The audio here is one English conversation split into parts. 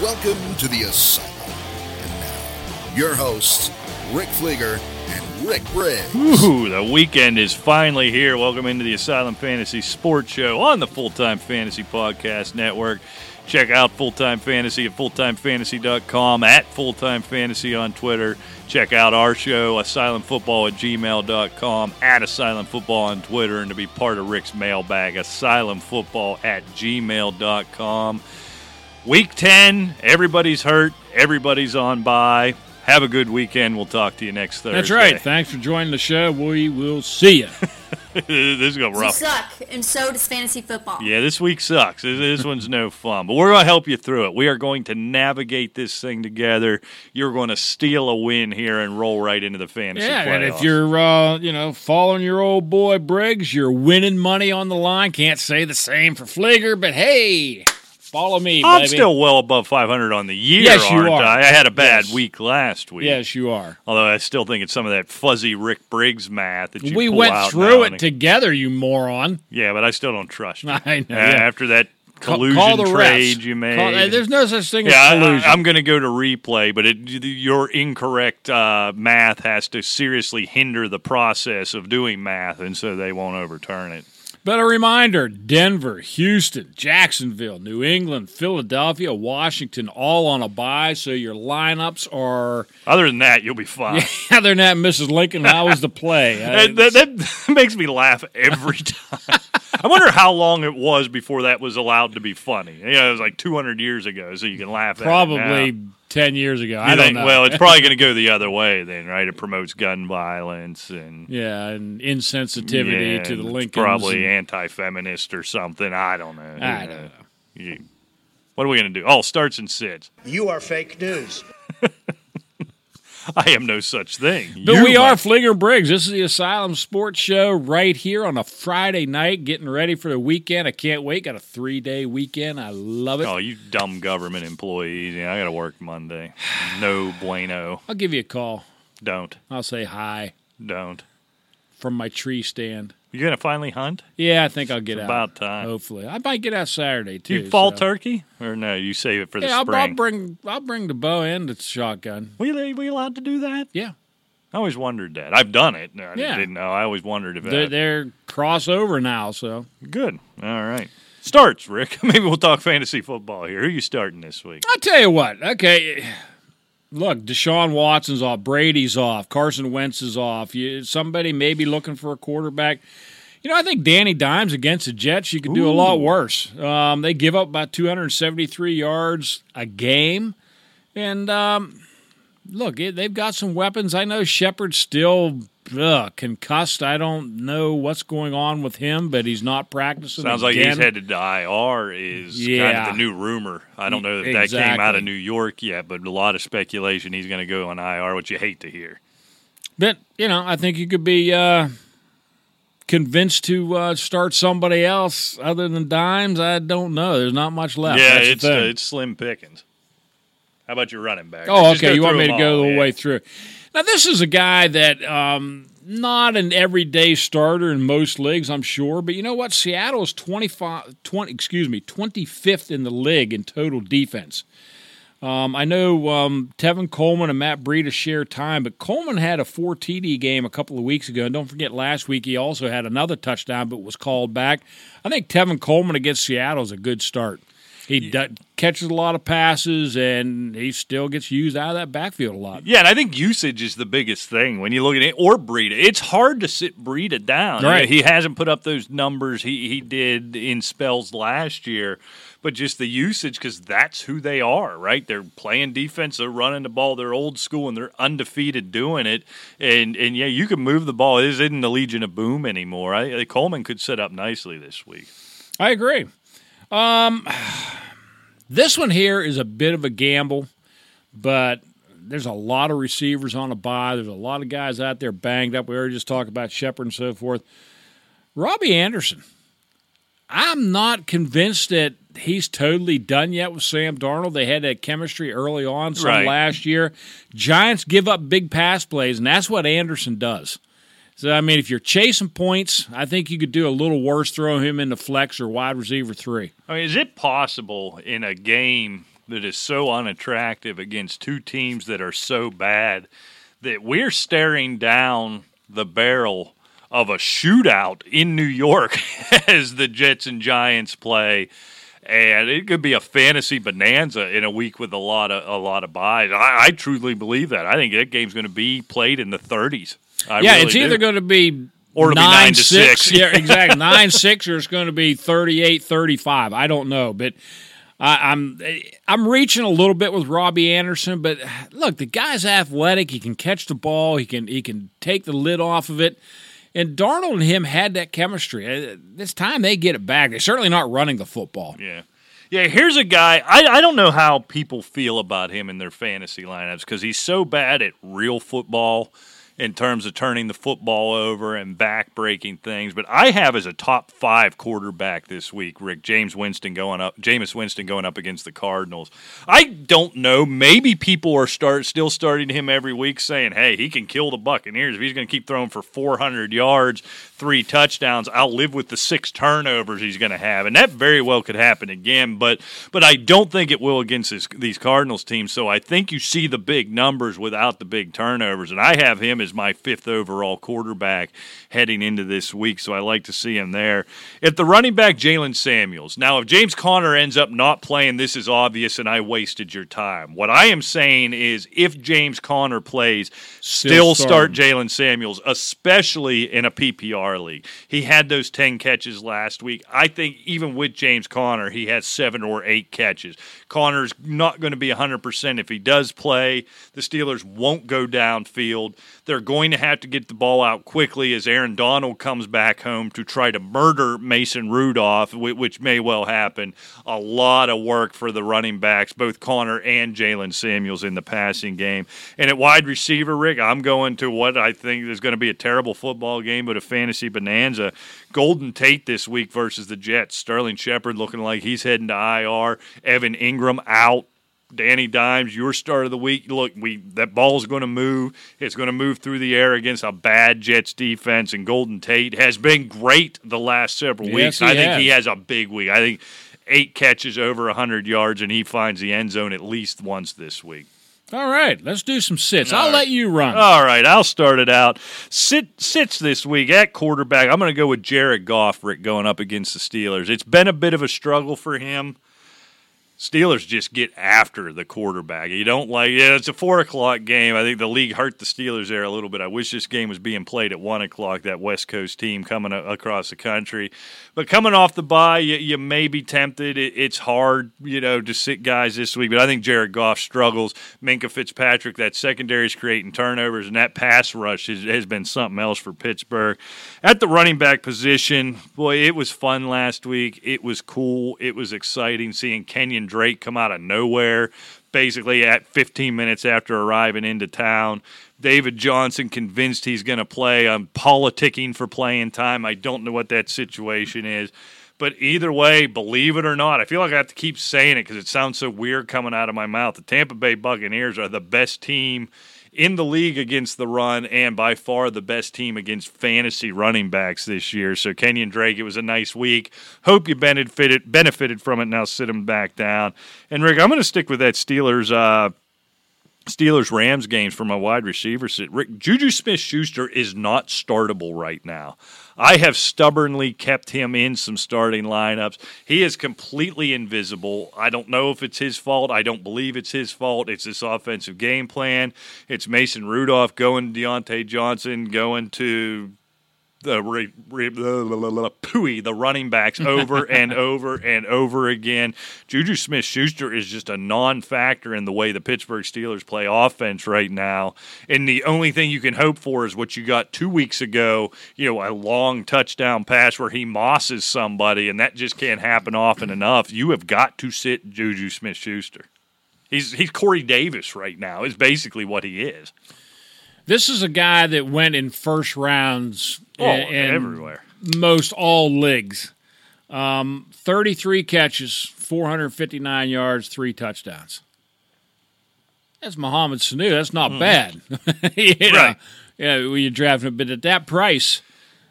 Welcome to the Asylum. And now, your hosts, Rick Fleeger and Rick Briggs. Ooh, the weekend is finally here. Welcome into the Asylum Fantasy Sports Show on the Full Time Fantasy Podcast Network. Check out Full Time Fantasy at fulltimefantasy.com, at Full Time Fantasy on Twitter. Check out our show, asylumfootball at gmail.com, at Asylum Football on Twitter, and to be part of Rick's mailbag, asylumfootball at gmail.com. Week 10, everybody's hurt, everybody's on bye. Have a good weekend. We'll talk to you next Thursday. That's right. Thanks for joining the show. We will see you. this is going You rough. suck, and so does fantasy football. Yeah, this week sucks. This, this one's no fun, but we're going to help you through it. We are going to navigate this thing together. You're going to steal a win here and roll right into the fantasy yeah, and if you're, uh, you know, following your old boy Briggs, you're winning money on the line. Can't say the same for Fleeger, but hey, follow me, I'm baby. still well above 500 on the year, Yes, you aren't are. I? I had a bad Yes. week last week. Yes, you are. Although I still think it's some of that fuzzy Rick Briggs math that you We went through it together, you moron. Yeah, but I still don't trust you. I know. Uh, yeah. After that collusion call the trade refs. you made. Call- there's no such thing Yeah, I, as collusion. am going to go to replay, but it, your incorrect uh, math has to seriously hinder the process of doing math, and so they won't overturn it. But a reminder Denver, Houston, Jacksonville, New England, Philadelphia, Washington, all on a bye. So your lineups are, Other than that, you'll be fine. other than that, Mrs. Lincoln, how was the play? That, that, makes me laugh every time. I wonder how long it was before that was allowed to be funny. Yeah, it was like 200 years ago, so you can laugh at it probably now. 10 years ago. You I don't think, know. Well, it's probably going to go the other way then, right? It promotes gun violence and yeah, and insensitivity Yeah, to the and it's Lincolns. Probably and- anti-feminist or something. I don't know. I don't know. You- what are we going to do? Oh, starts and sits. You are fake news. I am no such thing. But You we are Fleeger Briggs. This is the Asylum Sports Show right here on a Friday night, getting ready for the weekend. I can't wait. Got a three day weekend. I love it. Oh, you dumb government employees. Yeah, I got to work Monday. No bueno. I'll give you a call. Don't. I'll say hi Don't. from my tree stand. You going to finally hunt? Yeah, I think I'll get It's out. about time. Hopefully, I might get out Saturday too. you fall so- turkey? Or no, you save it for the Yeah, I'll, spring? I'll bring I'll bring the bow and the shotgun. we, we allowed to do that? Yeah, I always wondered that. I've done it. I Yeah. didn't know. I always wondered if they're, that. they're crossover now. So Good. All right. Starts, Rick. Maybe we'll talk fantasy football here. Who are you starting this week? I'll tell you what. Okay, look, Deshaun Watson's off, Brady's off, Carson Wentz is off. You, somebody may be looking for a quarterback. You know, I think Danny Dimes against the Jets, you could do a lot worse. Um, they give up about 273 yards a game. And um, look, it, they've got some weapons. I know Shepard's still ugh, concussed. I don't know what's going on with him, but he's not practicing. Sounds like he's headed to IR is kind of the new rumor. I don't know if that came out of New York yet, but a lot of speculation he's going to go on IR, which you hate to hear. But you know, I think you could be uh, convinced to uh, start somebody else other than Dimes. I don't know. There's not much left. yeah, That's it's uh, it's slim pickings. How about your running back? oh, Just okay. You want me to go all, the yeah. way through? Now, this is a guy that um, not an everyday starter in most leagues, I'm sure. But you know what? Seattle is 25, 20, excuse me, 25th in the league in total defense. Um, I know um, Tevin Coleman and Matt Breida share time, but Coleman had a four TD game a couple of weeks ago. And don't forget, last week he also had another touchdown, but was called back. I think Tevin Coleman against Seattle is a good start. He d- catches a lot of passes, and he still gets used out of that backfield a lot. Yeah, and I think usage is the biggest thing when you look at it. Or Breida, it's hard to sit Breida down. Right. He hasn't put up those numbers he he did in spells last year, but just the usage because that's who they are, right? They're playing defense, they're running the ball, they're old school, and they're undefeated doing it. And and yeah, you can move the ball. It isn't the Legion of Boom anymore. I, Coleman could set up nicely this week. I agree. Um, this one here is a bit of a gamble, but there's a lot of receivers on a bye. There's a lot of guys out there banged up. We already just talked about Shepard and so forth. Robbie Anderson. I'm not convinced that he's totally done yet with Sam Darnold. They had that chemistry early on, some Right. last year. Giants give up big pass plays, and that's what Anderson does. So, I mean, if you're chasing points, I think you could do a little worse throwing him into flex or wide receiver three. I mean, is it possible in a game that is so unattractive against two teams that are so bad that we're staring down the barrel of a shootout in New York as the Jets and Giants play. And it could be a fantasy bonanza in a week with a lot of a lot of byes. I, I truly believe that. I think that game's going to be played in the 30s. I yeah, really it's do. either going to be Or be nine to six. yeah, exactly. nine six, or it's going to be 38, 35. I don't know, but I, I'm I'm reaching a little bit with Robbie Anderson. But look, the guy's athletic. He can catch the ball. He can he can take the lid off of it. And Darnold and him had that chemistry. Uh, It's time they get it back. They're certainly not running the football. Yeah. Yeah, here's a guy. I, I don't know how people feel about him in their fantasy lineups because he's so bad at real football in terms of turning the football over and back breaking things. But I have as a top five quarterback this week, Rick James Winston going up, Jameis Winston going up against the Cardinals. I don't know. Maybe people are start still starting him every week, saying, "Hey, he can kill the Buccaneers if he's going to keep throwing for 400 yards, three touchdowns. I'll live with the six turnovers he's going to have, and that very well could happen again. But but I don't think it will against this, these Cardinals teams. So I think you see the big numbers without the big turnovers, and I have him as my fifth overall quarterback heading into this week. So I like to see him there. If the running back Jaylen Samuels, now if James Conner ends up not playing, this is obvious, and I wasted your time. What I am saying is, if James Conner plays, still, Still start start. Jaylen Samuels, especially in a PPR league. He had those 10 catches last week. I think even with James Conner, he has seven or eight catches. Conner's not going to be 100% if he does play. The Steelers won't go downfield. They're going to have to get the ball out quickly as Aaron Donald comes back home to try to murder Mason Rudolph, which may well happen. A lot of work for the running backs, both Conner and Jaylen Samuels in the passing game. And at wide receiver, Rick, I'm going to what I think is going to be a terrible football game, but a fantasy bonanza. Golden Tate this week versus the Jets. Sterling Shepard looking like he's heading to IR. Evan Engram out. Danny Dimes, your start of the week. Look, we that ball's going to move. It's going to move through the air against a bad Jets defense, and Golden Tate has been great the last several Yes, weeks. I think he has a big week. I think eight catches over hundred yards, and he finds the end zone at least once this week. All right, let's do some sits. I'll All let you run. All right, I'll start it out. Sit sits this week at quarterback. I'm going to go with Jared Goff, going up against the Steelers. It's been a bit of a struggle for him. Steelers just get after the quarterback. You don't like yeah, it's a four o'clock game. I think the league hurt the Steelers there a little bit. I wish this game was being played at one o'clock. That West Coast team coming across the country, but coming off the bye, you, you may be tempted. It, it's hard, you know, to sit guys this week. But I think Jared Goff struggles. Minkah Fitzpatrick, that secondary is creating turnovers, and that pass rush has, has been something else for Pittsburgh. At the running back position, boy, it was fun last week. It was cool. It was exciting seeing Kenyon Drake come out of nowhere, basically at 15 minutes after arriving into town. David Johnson convinced he's going to play. I'm politicking for playing time. I don't know what that situation is. But either way, believe it or not, I feel like I have to keep saying it because it sounds so weird coming out of my mouth. The Tampa Bay Buccaneers are the best team in the league against the run and by far the best team against fantasy running backs this year. So Kenyon Drake, it was a nice week. Hope you benefited benefited from it. Now sit him back down. And Rick, I'm going to stick with that Steelers. Uh, Steelers Rams games for my wide receiver sit. Rick Juju Smith Schuster is not startable right now. I have stubbornly kept him in some starting lineups. He is completely invisible. I don't know if it's his fault. I don't believe it's his fault. It's this offensive game plan. It's Mason Rudolph going to Diontae Johnson, going to the re, re, la, la, la, la, pooey, the running backs over and over and over again. Juju Smith Schuster is just a non factor in the way the Pittsburgh Steelers play offense right now. And the only thing you can hope for is what you got two weeks ago, you know, a long touchdown pass where he mosses somebody, and that just can't happen often enough. You have got to sit Juju Smith Schuster. He's he's Corey Davis right now, is basically what he is. This is a guy that went in first rounds Oh, in, everywhere. most all leagues. Um, 33 catches, 459 yards, three touchdowns. That's Mohamed Sanu. That's not bad. you know. Right. Yeah, when you draft him, but at that price,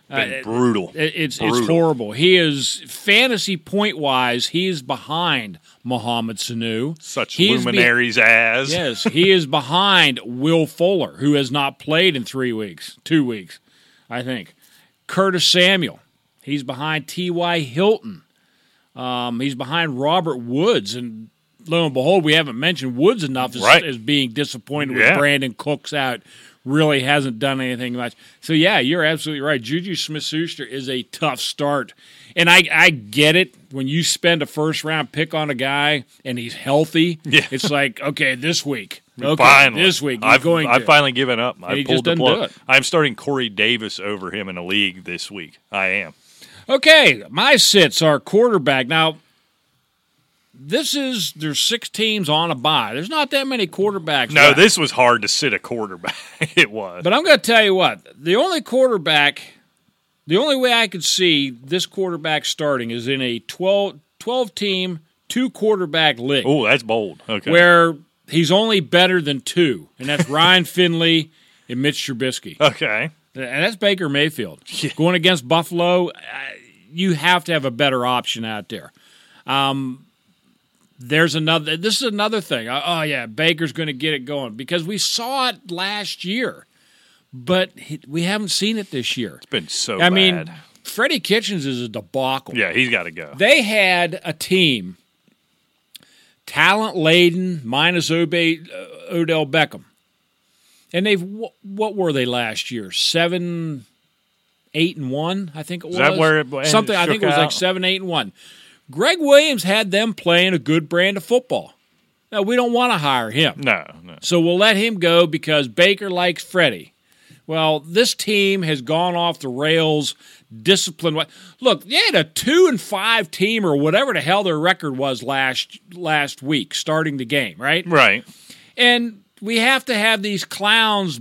Been brutal. It- It's it's horrible. He is fantasy point wise. He is behind Mohamed Sanu. Such is be- luminaries as. yes, he is behind Will Fuller, who has not played in three weeks, two weeks, I think. Curtis Samuel, he's behind T.Y. Hilton. Um, he's behind Robert Woods, and lo and behold, we haven't mentioned Woods enough as, Right. as being disappointed Yeah. with Brandin Cooks out. Really hasn't done anything much. So yeah, you're absolutely right. Juju Smith-Schuster is a tough start, and I I get it when you spend a first round pick on a guy and he's healthy. Yeah. it's like okay, this week, okay, finally. this week I've, going. I've to. finally given up. I pulled the plug. I'm starting Corey Davis over him in a league this week. I am. Okay, my sits are quarterback. Now, this is there's six teams on a bye. There's not that many quarterbacks. No, left. this was hard to sit a quarterback. it was. But I'm going to tell you what the only quarterback, the only way I could see this quarterback starting is in a 12, 12 team, two quarterback league Oh, that's bold. Okay. where he's only better than two, and that's Ryan Finley and Mitch Trubisky. Okay. And that's Baker Mayfield. Going against Buffalo, you have to have a better option out there. Um, there's another. This is another thing. Uh, Oh yeah, Baker's going to get it going because we saw it last year, but we haven't seen it this year. It's been so I bad. mean, Freddie Kitchens is a debacle. yeah, he's got to go. They had a team, talent laden, minus Obe, uh, Odell Beckham. And they've, what were they last year? Seven, eight, and one, I think it was. that where it Something, I think it was like seven, eight, and one. Gregg Williams had them playing a good brand of football. Now, we don't want to hire him. no, no. So we'll let him go because Baker likes Freddie. Well, this team has gone off the rails discipline. Look, they had a two and five team or whatever the hell their record was last last week, starting the game, right? Right. And we have to have these clowns,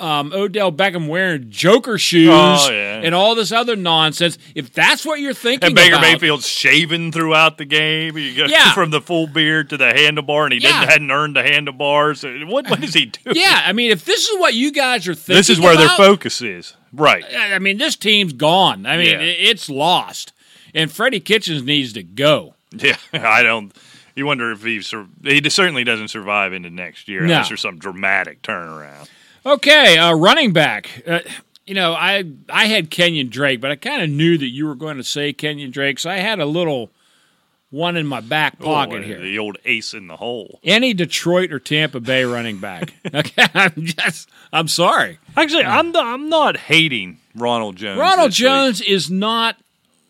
um, Odell Beckham wearing Joker shoes Oh, yeah. and all this other nonsense. If that's what you're thinking And Baker about, Mayfield's shaving throughout the game. You go Yeah. from the full beard to the handlebar, and he Yeah. didn't hadn't earned the handlebars. What what is he doing? yeah, I mean, if this is what you guys are thinking, This is where their about, focus is. Right. I mean, this team's gone. I mean, it's lost. And Freddie Kitchens needs to go. Yeah. I don't. You wonder if he sur- he certainly doesn't survive into next year No. unless there's some dramatic turnaround. Okay, uh, running back. Uh, you know, I I had Kenyon Drake, but I kind of knew that you were going to say Kenyon Drake, so I had a little one in my back pocket Oh, here. The old ace in the hole. Any Detroit or Tampa Bay running back. Okay, I'm just I'm sorry. Actually, I'm not, I'm not hating Ronald Jones. Ronald this week. Jones is not.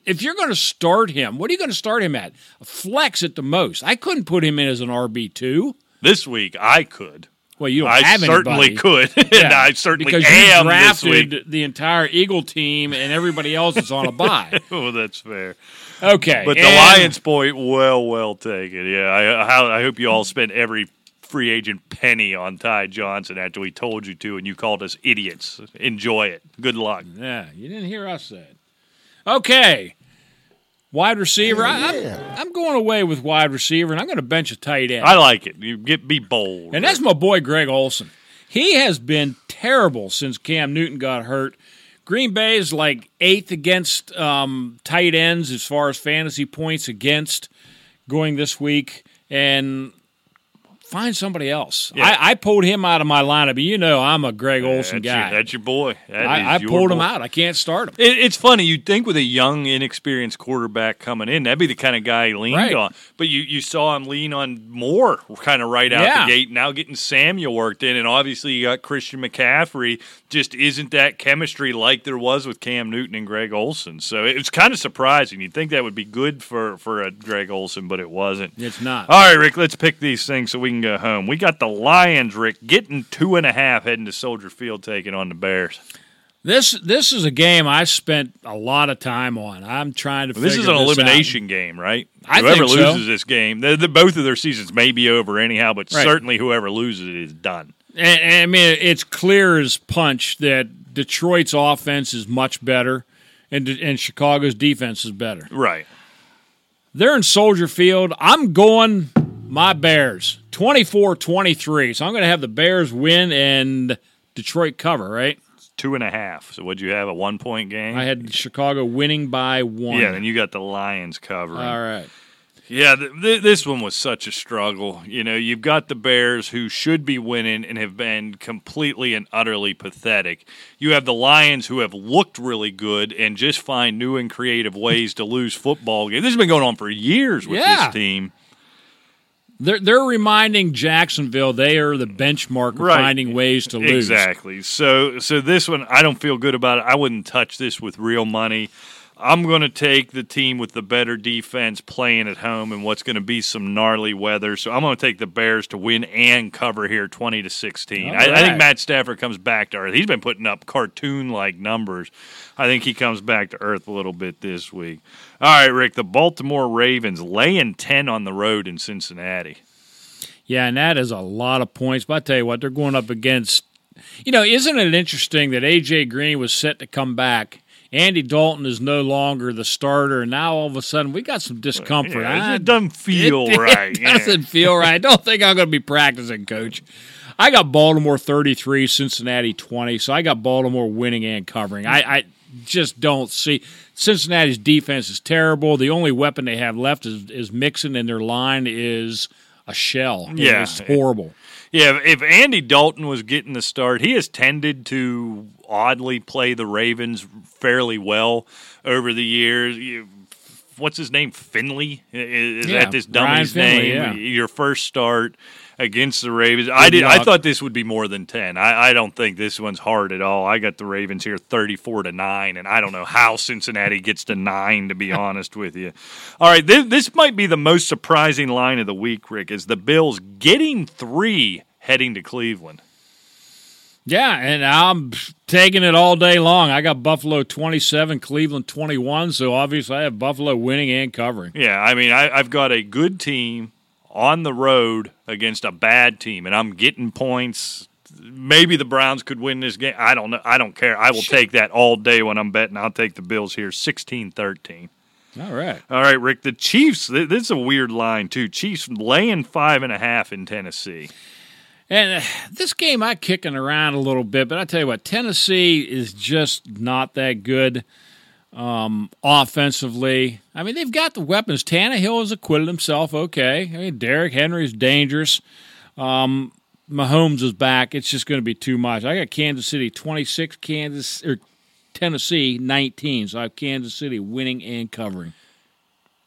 If you're going to start him, what are you going to start him at? A flex at the most. I couldn't put him in as an RB two. this week I could. Well, you don't I have certainly anybody. could, and Yeah, I certainly because am you this week. drafted the entire Eagle team and everybody else is on a bye. Oh, that's fair. Okay, But the Lions point, well, well taken. Yeah, I, I, I hope you all spent every free agent penny on Ty Johnson after we told you to, and you called us idiots. Enjoy it. Good luck. Yeah, you didn't hear us say it. Okay, wide receiver. I, I'm, I'm going away with wide receiver, and I'm going to bench a tight end. I like it. You get be bold. And that's my boy Greg Olsen. He has been terrible since Cam Newton got hurt. Green Bay is like eighth against um, tight ends as far as fantasy points against going this week. And find somebody else. Yeah. I, I pulled him out of my lineup. but You know, I'm a Greg Olsen that's Your, guy. that's your boy. That I, I your pulled him out. I can't start him. It, it's funny. You'd think with a young, inexperienced quarterback coming in, that'd be the kind of guy he leaned Right. on. But you, you saw him lean on more kind of right out Yeah. the gate. Now getting Samuel worked in, and obviously you got Christian McCaffrey. Just isn't that chemistry like there was with Cam Newton and Greg Olsen. So it was kind of surprising. You'd think that would be good for for a Greg Olsen, but it wasn't. It's not. All right, Rick, let's pick these things so we can go home. We got the Lions, Rick, getting two and a half heading to Soldier Field, taking on the Bears. This this is a game I spent a lot of time on. I'm trying to. This is an out. elimination game, right? I whoever think so. loses this game, the, the, both of their seasons may be over anyhow, but Right. certainly whoever loses it is done. And, and I mean, it's clear as punch that Detroit's offense is much better, and and Chicago's defense is better. Right. They're in Soldier Field. I'm going my Bears 24-23. So I'm going to have the Bears win and Detroit cover. Right? two and a half. So would you have a one point game? I had Chicago winning by one. yeah, and you got the Lions covering. All right. Yeah, th- th- this one was such a struggle. You know, you've got the Bears who should be winning and have been completely and utterly pathetic. You have the Lions who have looked really good and just find new and creative ways to lose football games. This has been going on for years with Yeah. this team. They're they're reminding Jacksonville they are the benchmark of Right. finding ways to lose. Exactly. So so this one I don't feel good about it. I wouldn't touch this with real money. I'm going to take the team with the better defense playing at home and what's going to be some gnarly weather. So I'm going to take the Bears to win and cover here 20 to 16. All I, I think Matt Stafford comes back to earth. He's been putting up cartoon like numbers. I think he comes back to earth a little bit this week. All right, Rick, the Baltimore Ravens laying 10 on the road in Cincinnati. Yeah, and that is a lot of points. But I tell you what, they're going up against. You know, isn't it interesting that AJ Green was set to come back? Andy Dalton is no longer the starter, and now all of a sudden we got some discomfort. Yeah, it doesn't feel it, right. It doesn't feel right. I don't think I'm going to be practicing, Coach. I got Baltimore 33, Cincinnati 20, so I got Baltimore winning and covering. I, I just don't see Cincinnati's defense is terrible. The only weapon they have left is, is Mixon, and their line is a shell. Yeah. it's horrible. Yeah, if Andy Dalton was getting the start, he has tended to oddly play the Ravens fairly well over the years. You, what's his name? Finley is Yeah, that this dummy's Finley, name? yeah. Your first start against the Ravens. I did. I thought this would be more than ten. I, I don't think this one's hard at all. I got the Ravens here thirty-four to nine, and I don't know how Cincinnati gets to nine. To be honest with you, all right, this, this might be the most surprising line of the week. Rick is the Bills getting three heading to Cleveland. Yeah, and I'm taking it all day long. I got Buffalo 27, Cleveland 21, so obviously I have Buffalo winning and covering. Yeah, I mean, I, I've got a good team on the road against a bad team, and I'm getting points. Maybe the Browns could win this game. I don't know. I don't care. I will take that all day when I'm betting. I'll take the Bills here 16 13. All right. All right, Rick. The Chiefs, this is a weird line, too. Chiefs laying five and a half in Tennessee. And uh, this game I'm kicking around a little bit, but I tell you what, Tennessee is just not that good um, offensively. I mean, they've got the weapons. Tannehill has acquitted himself okay. I mean, Derrick Henry is dangerous. Um, Mahomes is back. It's just going to be too much. I got Kansas City 26, Kansas or Tennessee 19. So I have Kansas City winning and covering.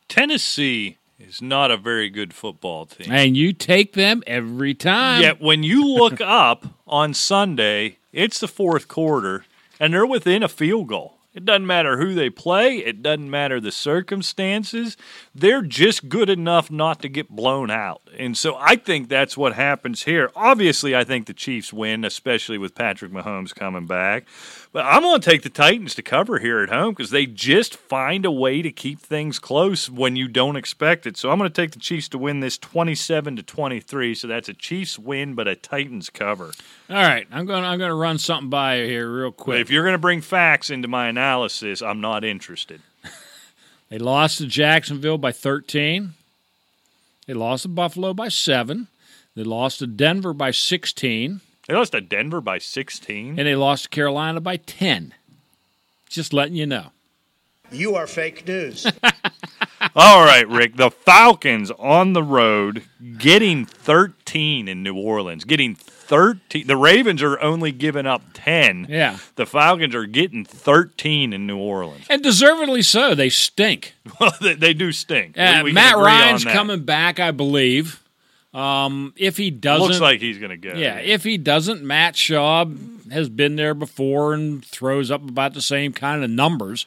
Tennessee is not a very good football team. And you take them every time. Yet when you look up on Sunday, it's the fourth quarter, and they're within a field goal. It doesn't matter who they play, it doesn't matter the circumstances. They're just good enough not to get blown out. And so I think that's what happens here. Obviously, I think the Chiefs win, especially with Patrick Mahomes coming back. But I'm going to take the Titans to cover here at home because they just find a way to keep things close when you don't expect it. So I'm going to take the Chiefs to win this 27 to 23. So that's a Chiefs win, but a Titans cover. All right, I'm going. I'm going to run something by you here real But quick. if you're going to bring facts into my analysis, I'm not interested. They lost to Jacksonville by 13. They lost to Buffalo by 7. They lost to Denver by 16. They lost to Denver by 16. And they lost to Carolina by 10. Just letting you know. You are fake news. All right, Rick. The Falcons on the road getting 13 in New Orleans. Getting 13. The Ravens are only giving up 10. Yeah. The Falcons are getting 13 in New Orleans. And deservedly so. They stink. Well, they, they do stink. Uh, We- we Matt Ryan's coming back, I believe. Um, if he doesn't, Looks like he's going to get. yeah, if he doesn't, Matt Schaub has been there before and throws up about the same kind of numbers.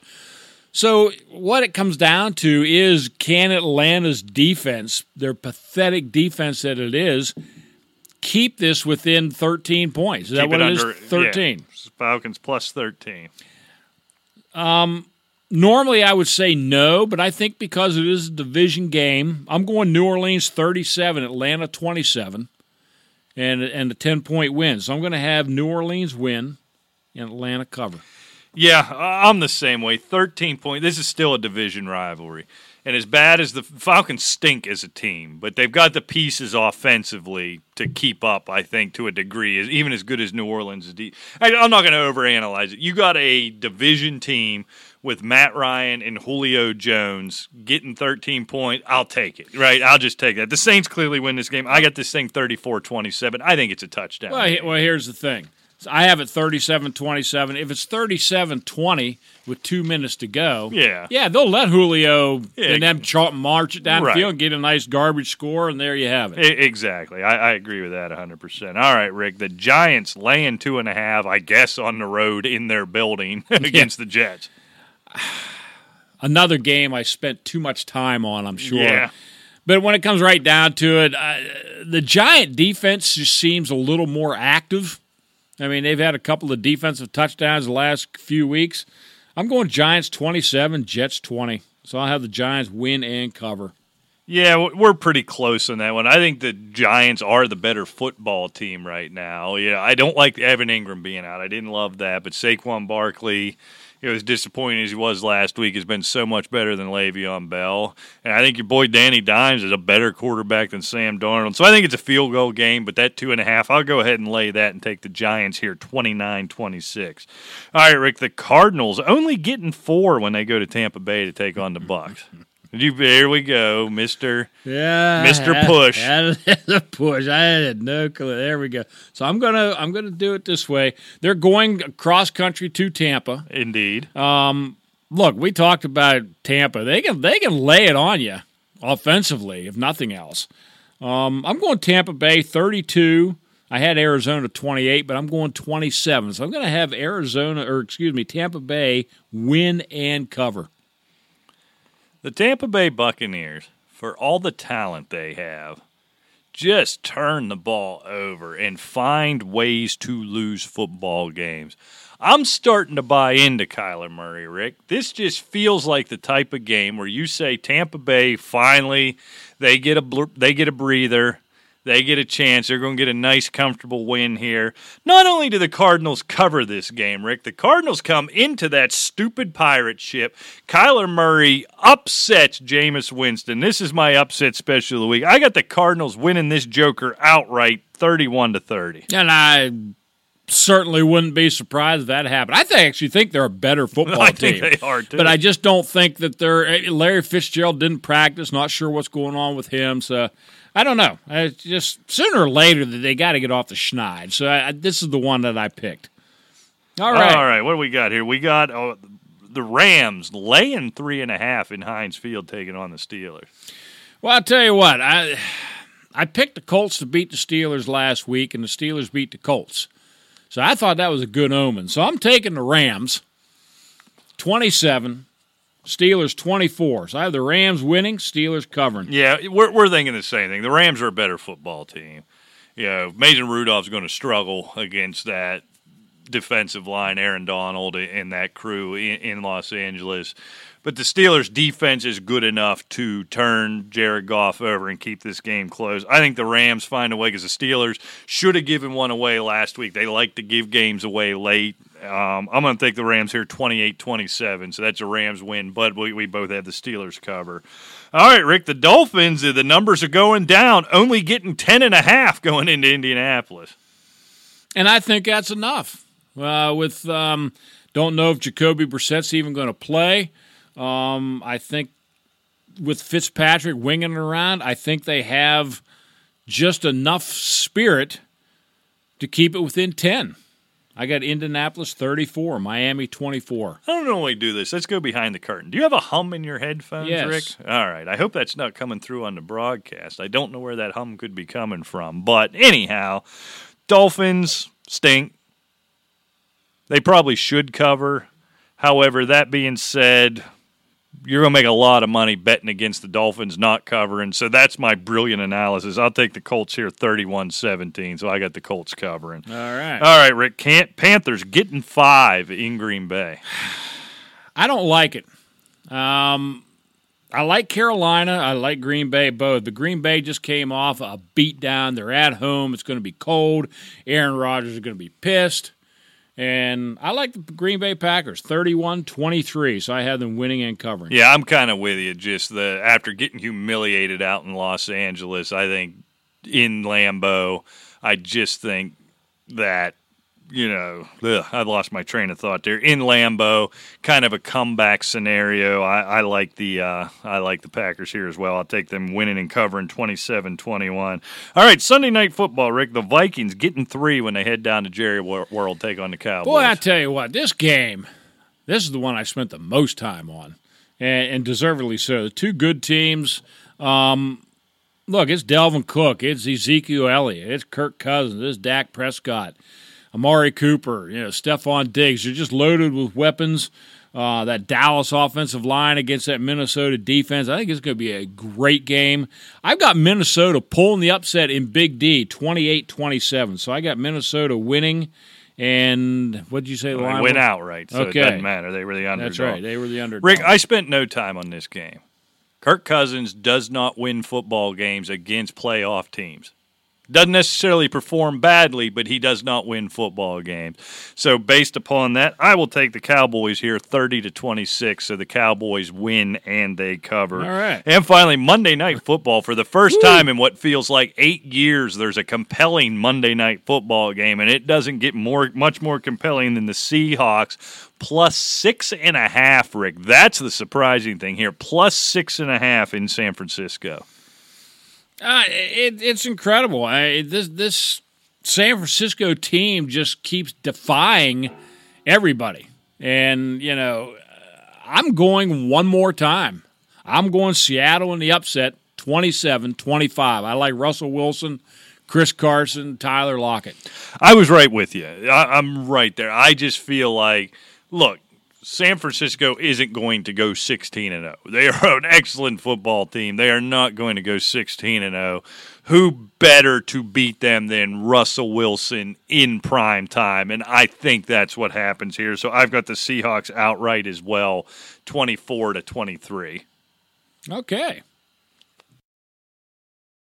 So what it comes down to is can Atlanta's defense, their pathetic defense that it is, keep this within 13 points? Is that what it it is? under- 13. yeah. Falcons plus 13. Normally, I would say no, but I think because it is a division game, I'm going New Orleans 37, Atlanta 27, and and a 10 point win. So I'm going to have New Orleans win and Atlanta cover. Yeah, I'm the same way. 13 point. This is still a division rivalry. And as bad as the Falcons stink as a team, but they've got the pieces offensively to keep up, I think, to a degree, even as good as New Orleans is. I'm not going to overanalyze it. You got a division team with Matt Ryan and Julio Jones getting 13 points. I'll take it, right? I'll just take that. The Saints clearly win this game. I got this thing 34 27. I think it's a touchdown. Well, well here's the thing. I have it 37-27. If it's 37-20 with two minutes to go, Yeah. yeah, they'll let Julio Yeah. and them chart march it down Right. the field and get a nice garbage score, and there you have it. E- Exactly. I, I agree with that 100%. All right, Rick. The Giants laying two and a half, I guess, on the road in their building against the Jets. Another game I spent too much time on, I'm sure. Yeah. But when it comes right down to it, uh, the Giant defense just seems a little more active. I mean, they've had a couple of defensive touchdowns the last few weeks. I'm going Giants 27, Jets 20. So I'll have the Giants win and cover. Yeah, we're pretty close on that one. I think the Giants are the better football team right now. Yeah, I don't like Evan Engram being out. I didn't love that, but Saquon Barkley, it was disappointing as he was last week, has been so much better than Le'Veon Bell. And I think your boy Danny Dimes is a better quarterback than Sam Darnold. So I think it's a field goal game, but that two and a half, I'll go ahead and lay that and take the Giants here 29 26. All right, Rick, the Cardinals only getting four when they go to Tampa Bay to take on the Bucks. You? There we go, Mister. Yeah, Mr. Push. push. I had no clue. There we go. So I'm gonna I'm gonna do it this way. They're going cross country to Tampa. Indeed. Um, Look, we talked about Tampa. They can they can lay it on you offensively, if nothing else. Um, I'm going Tampa Bay 32. I had Arizona 28, but I'm going 27. So I'm going to have Arizona, or excuse me, Tampa Bay win and cover. The Tampa Bay Buccaneers, for all the talent they have, just turn the ball over and find ways to lose football games. I'm starting to buy into Kyler Murray, Rick. This just feels like the type of game where you say Tampa Bay finally they get a they get a breather. They get a chance. They're going to get a nice, comfortable win here. Not only do the Cardinals cover this game, Rick, the Cardinals come into that stupid pirate ship. Kyler Murray upsets Jameis Winston. This is my upset special of the week. I got the Cardinals winning this Joker outright, thirty-one to thirty. And I certainly wouldn't be surprised if that happened. I actually think they're a better football I team. think they are too. But I just don't think that they're. eh, Larry Fitzgerald didn't practice. Not sure what's going on with him. So I don't know. It's just sooner or later that they got to get off the schneid. So I, this is the one that I picked. All right. All right, what do we got here? We got oh, the Rams laying three and a half in Heinz Field, taking on the Steelers. Well, I'll tell you what. I I picked the Colts to beat the Steelers last week, and the Steelers beat the Colts. So I thought that was a good omen. So I'm taking the Rams, twenty-seven, Steelers twenty-four. So I have the Rams winning, Steelers covering. Yeah, we're we're thinking the same thing. The Rams are a better football team. You know, Mason Rudolph's going to struggle against that defensive line, Aaron Donald and that crew in, in Los Angeles. But the Steelers' defense is good enough to turn Jared Goff over and keep this game close. I think the Rams find a way because the Steelers should have given one away last week. They like to give games away late. Um, I'm going to take the Rams here 28 27. So that's a Rams win, but we, we both have the Steelers cover. All right, Rick, the Dolphins, the numbers are going down, only getting 10 and a half going into Indianapolis. And I think that's enough. Uh, with um, don't know if Jacoby Brissett's even going to play. Um, I think with Fitzpatrick winging it around, I think they have just enough spirit to keep it within ten. I got Indianapolis 34, Miami 24. I don't normally do this. Let's go behind the curtain. Do you have a hum in your headphones, Yes. Rick? All right. I hope that's not coming through on the broadcast. I don't know where that hum could be coming from. But anyhow, Dolphins stink. They probably should cover. However, that being said, you're going to make a lot of money betting against the Dolphins not covering. So that's my brilliant analysis. I'll take the Colts here 31 17. So I got the Colts covering. All right. All right, Rick. Can't, Panthers getting five in Green Bay. I don't like it. Um, I like Carolina. I like Green Bay both. The Green Bay just came off a beat down. They're at home. It's going to be cold. Aaron Rodgers is going to be pissed. And I like the Green Bay Packers 31 23. So I have them winning and covering. Yeah, I'm kind of with you. Just the after getting humiliated out in Los Angeles, I think in Lambeau, I just think that you know, ugh, I lost my train of thought there. In Lambeau, kind of a comeback scenario. I, I like the uh, I like the Packers here as well. I'll take them winning and covering 27-21. All right, Sunday night football, Rick. The Vikings getting three when they head down to Jerry World, take on the Cowboys. Boy, I tell you what, this game, this is the one I spent the most time on, and, and deservedly so. Two good teams. Um, look, it's Dalvin Cook, it's Ezekiel Elliott, it's Kirk Cousins, it's Dak Prescott. Amari Cooper, you know, Stefon Diggs. You're just loaded with weapons. Uh, that Dallas offensive line against that Minnesota defense. I think it's going to be a great game. I've got Minnesota pulling the upset in Big D 28 27. So I got Minnesota winning. And what did you say? The well, line went outright, so okay. it doesn't matter. They were the underdog. That's right. They were the underdog. Rick, I spent no time on this game. Kirk Cousins does not win football games against playoff teams. Doesn't necessarily perform badly, but he does not win football games. So, based upon that, I will take the Cowboys here 30 to 26. So, the Cowboys win and they cover. All right. And finally, Monday Night Football. For the first time in what feels like eight years, there's a compelling Monday Night Football game, and it doesn't get more much more compelling than the Seahawks plus six and a half, Rick. That's the surprising thing here. Plus six and a half in San Francisco. Uh, it, it's incredible. I, this this San Francisco team just keeps defying everybody, and you know, I'm going one more time. I'm going Seattle in the upset, 27-25. I like Russell Wilson. Chris Carson, Tyler Lockett. I was right with you. I, I'm right there. I just feel like, look, San Francisco isn't going to go 16 and 0. They are an excellent football team. They are not going to go 16 and 0. Who better to beat them than Russell Wilson in prime time? And I think that's what happens here. So I've got the Seahawks outright as well, 24 to 23. Okay.